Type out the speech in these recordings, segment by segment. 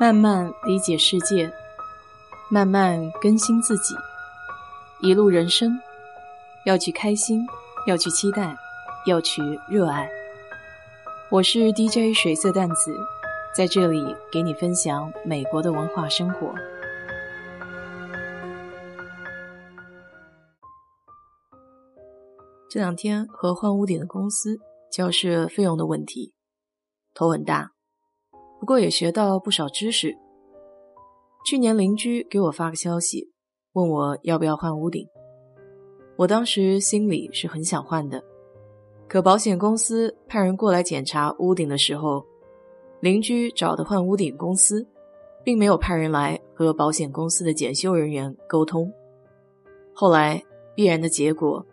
慢慢理解世界，慢慢更新自己。一路人生，要去开心，要去期待，要去热爱。我是 DJ 水色淡子，在这里给你分享美国的文化生活。这两天和换屋顶的公司交涉费用的问题，头很大。不过也学到不少知识。去年邻居给我发个消息，问我要不要换屋顶。我当时心里是很想换的，可保险公司派人过来检查屋顶的时候，邻居找的换屋顶公司，并没有派人来和保险公司的检修人员沟通。后来必然的结果，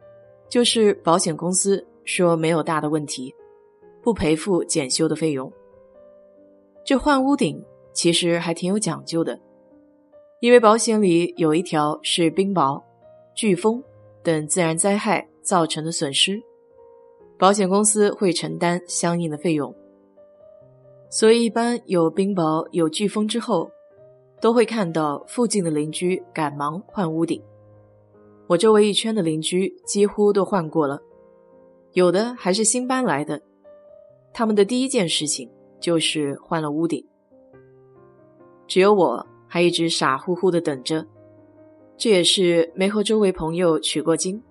就是保险公司说没有大的问题，不赔付检修的费用。这换屋顶其实还挺有讲究的，因为保险里有一条是冰雹、飓风等自然灾害造成的损失，保险公司会承担相应的费用。所以一般有冰雹、有飓风之后，都会看到附近的邻居赶忙换屋顶。我周围一圈的邻居几乎都换过了，有的还是新搬来的，他们的第一件事情。就是换了屋顶，只有我还一直傻乎乎的等着，这也是没和周围朋友取过经，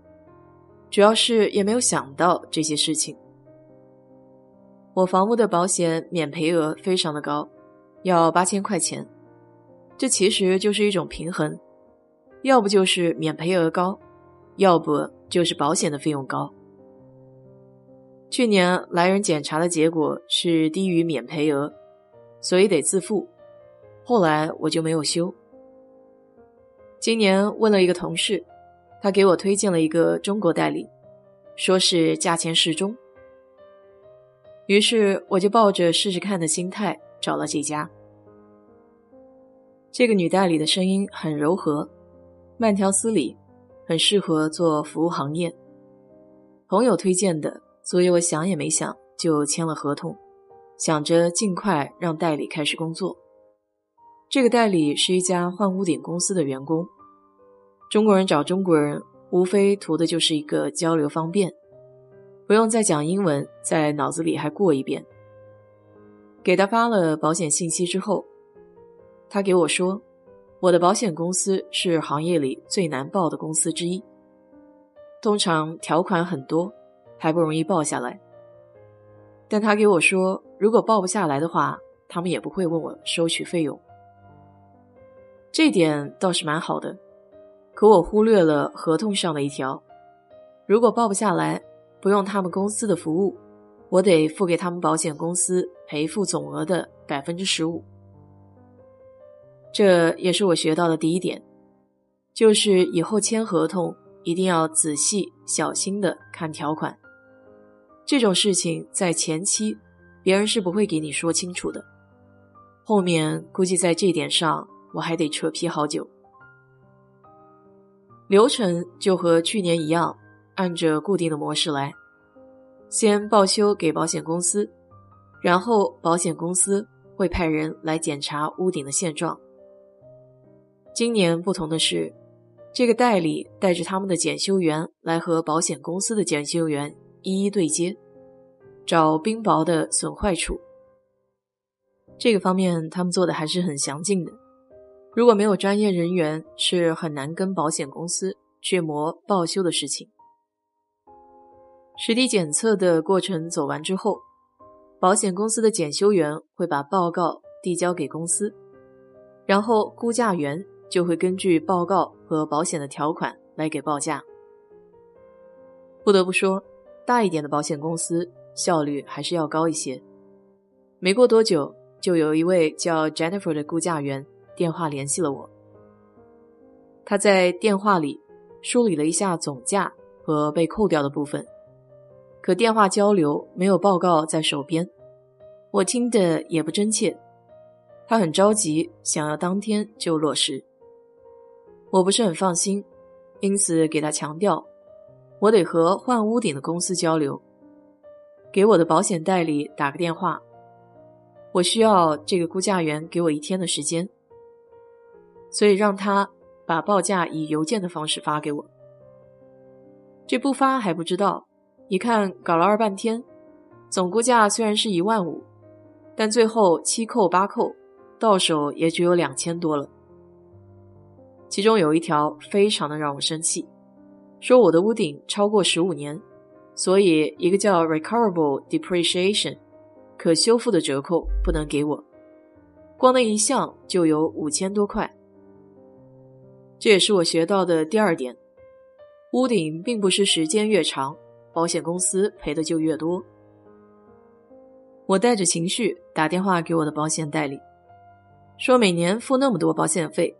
主要是也没有想到这些事情。我房屋的保险免赔额非常的高，要八千块钱，这其实就是一种平衡，要不就是免赔额高，要不就是保险的费用高。去年来人检查的结果是低于免赔额，所以得自付。后来我就没有修。今年问了一个同事，他给我推荐了一个中国代理，说是价钱适中。于是我就抱着试试看的心态找了这家。这个女代理的声音很柔和，慢条斯理，很适合做服务行业。朋友推荐的。所以我想也没想就签了合同，想着尽快让代理开始工作。这个代理是一家换屋顶公司的员工，中国人找中国人，无非图的就是一个交流方便，不用再讲英文，在脑子里还过一遍。给他发了保险信息之后，他给我说，我的保险公司是行业里最难报的公司之一，通常条款很多。还不容易报下来，但他给我说，如果报不下来的话，他们也不会问我收取费用。这点倒是蛮好的，可我忽略了合同上的一条：如果报不下来，不用他们公司的服务，我得付给他们保险公司赔付总额的百分之十五。这也是我学到的第一点，就是以后签合同一定要仔细小心的看条款。这种事情在前期，别人是不会给你说清楚的。后面估计在这点上，我还得扯皮好久。流程就和去年一样，按着固定的模式来，先报修给保险公司，然后保险公司会派人来检查屋顶的现状。今年不同的是，这个代理带着他们的检修员来和保险公司的检修员。一一对接，找冰雹的损坏处。这个方面他们做的还是很详尽的。如果没有专业人员，是很难跟保险公司去磨报修的事情。实地检测的过程走完之后，保险公司的检修员会把报告递交给公司，然后估价员就会根据报告和保险的条款来给报价。不得不说。大一点的保险公司效率还是要高一些。没过多久，就有一位叫 Jennifer 的估价员电话联系了我。他在电话里梳理了一下总价和被扣掉的部分，可电话交流没有报告在手边，我听得也不真切。他很着急，想要当天就落实。我不是很放心，因此给他强调。我得和换屋顶的公司交流，给我的保险代理打个电话。我需要这个估价员给我一天的时间，所以让他把报价以邮件的方式发给我。这不发还不知道，一看搞了二半天，总估价虽然是一万五，但最后七扣八扣，到手也只有两千多了。其中有一条非常的让我生气，说我的屋顶超过十五年，所以一个叫 recoverable depreciation 可修复的折扣不能给我，光那一项就有五千多块。这也是我学到的第二点。屋顶并不是时间越长，保险公司赔的就越多。我带着情绪打电话给我的保险代理，说每年付那么多保险费，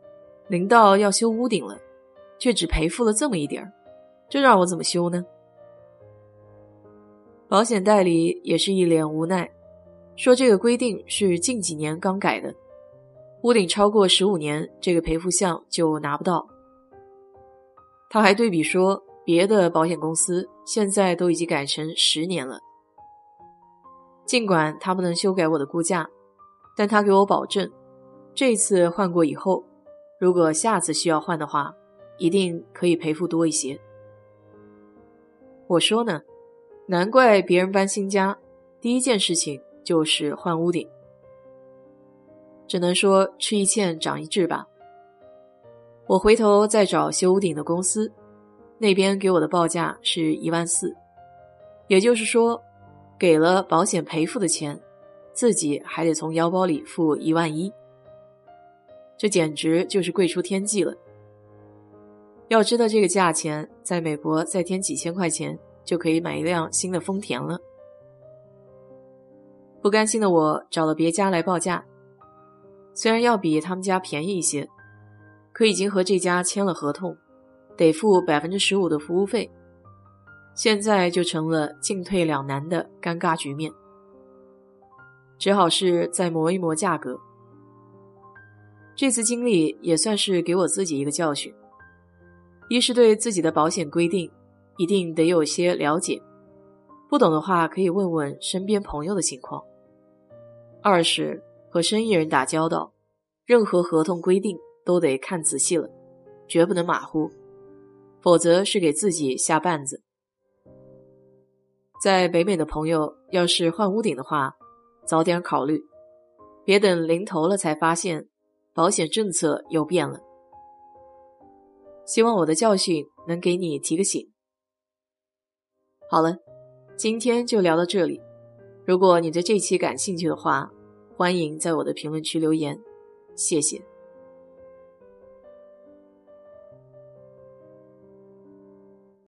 临到要修屋顶了，却只赔付了这么一点儿，这让我怎么修呢？保险代理也是一脸无奈，说这个规定是近几年刚改的，屋顶超过十五年，这个赔付项就拿不到。他还对比说，别的保险公司现在都已经改成十年了。尽管他不能修改我的估价，但他给我保证，这次换过以后，如果下次需要换的话，一定可以赔付多一些。我说呢，难怪别人搬新家，第一件事情就是换屋顶。只能说吃一堑长一智吧。我回头再找修屋顶的公司，那边给我的报价是一万四，也就是说，给了保险赔付的钱，自己还得从腰包里付一万一，这简直就是贵出天际了。要知道这个价钱，在美国再添几千块钱就可以买一辆新的丰田了。不甘心的我找了别家来报价，虽然要比他们家便宜一些。可已经和这家签了合同，得付百分之十五的服务费，现在就成了进退两难的尴尬局面，只好是再磨一磨价格。这次经历也算是给我自己一个教训：一是对自己的保险规定一定得有些了解，不懂的话可以问问身边朋友的情况；二是和生意人打交道，任何合同规定。都得看仔细了，绝不能马虎，否则是给自己下绊子。在北美的朋友，要是换屋顶的话，早点考虑，别等临头了才发现保险政策又变了。希望我的教训能给你提个醒。好了，今天就聊到这里。如果你对这期感兴趣的话，欢迎在我的评论区留言，谢谢。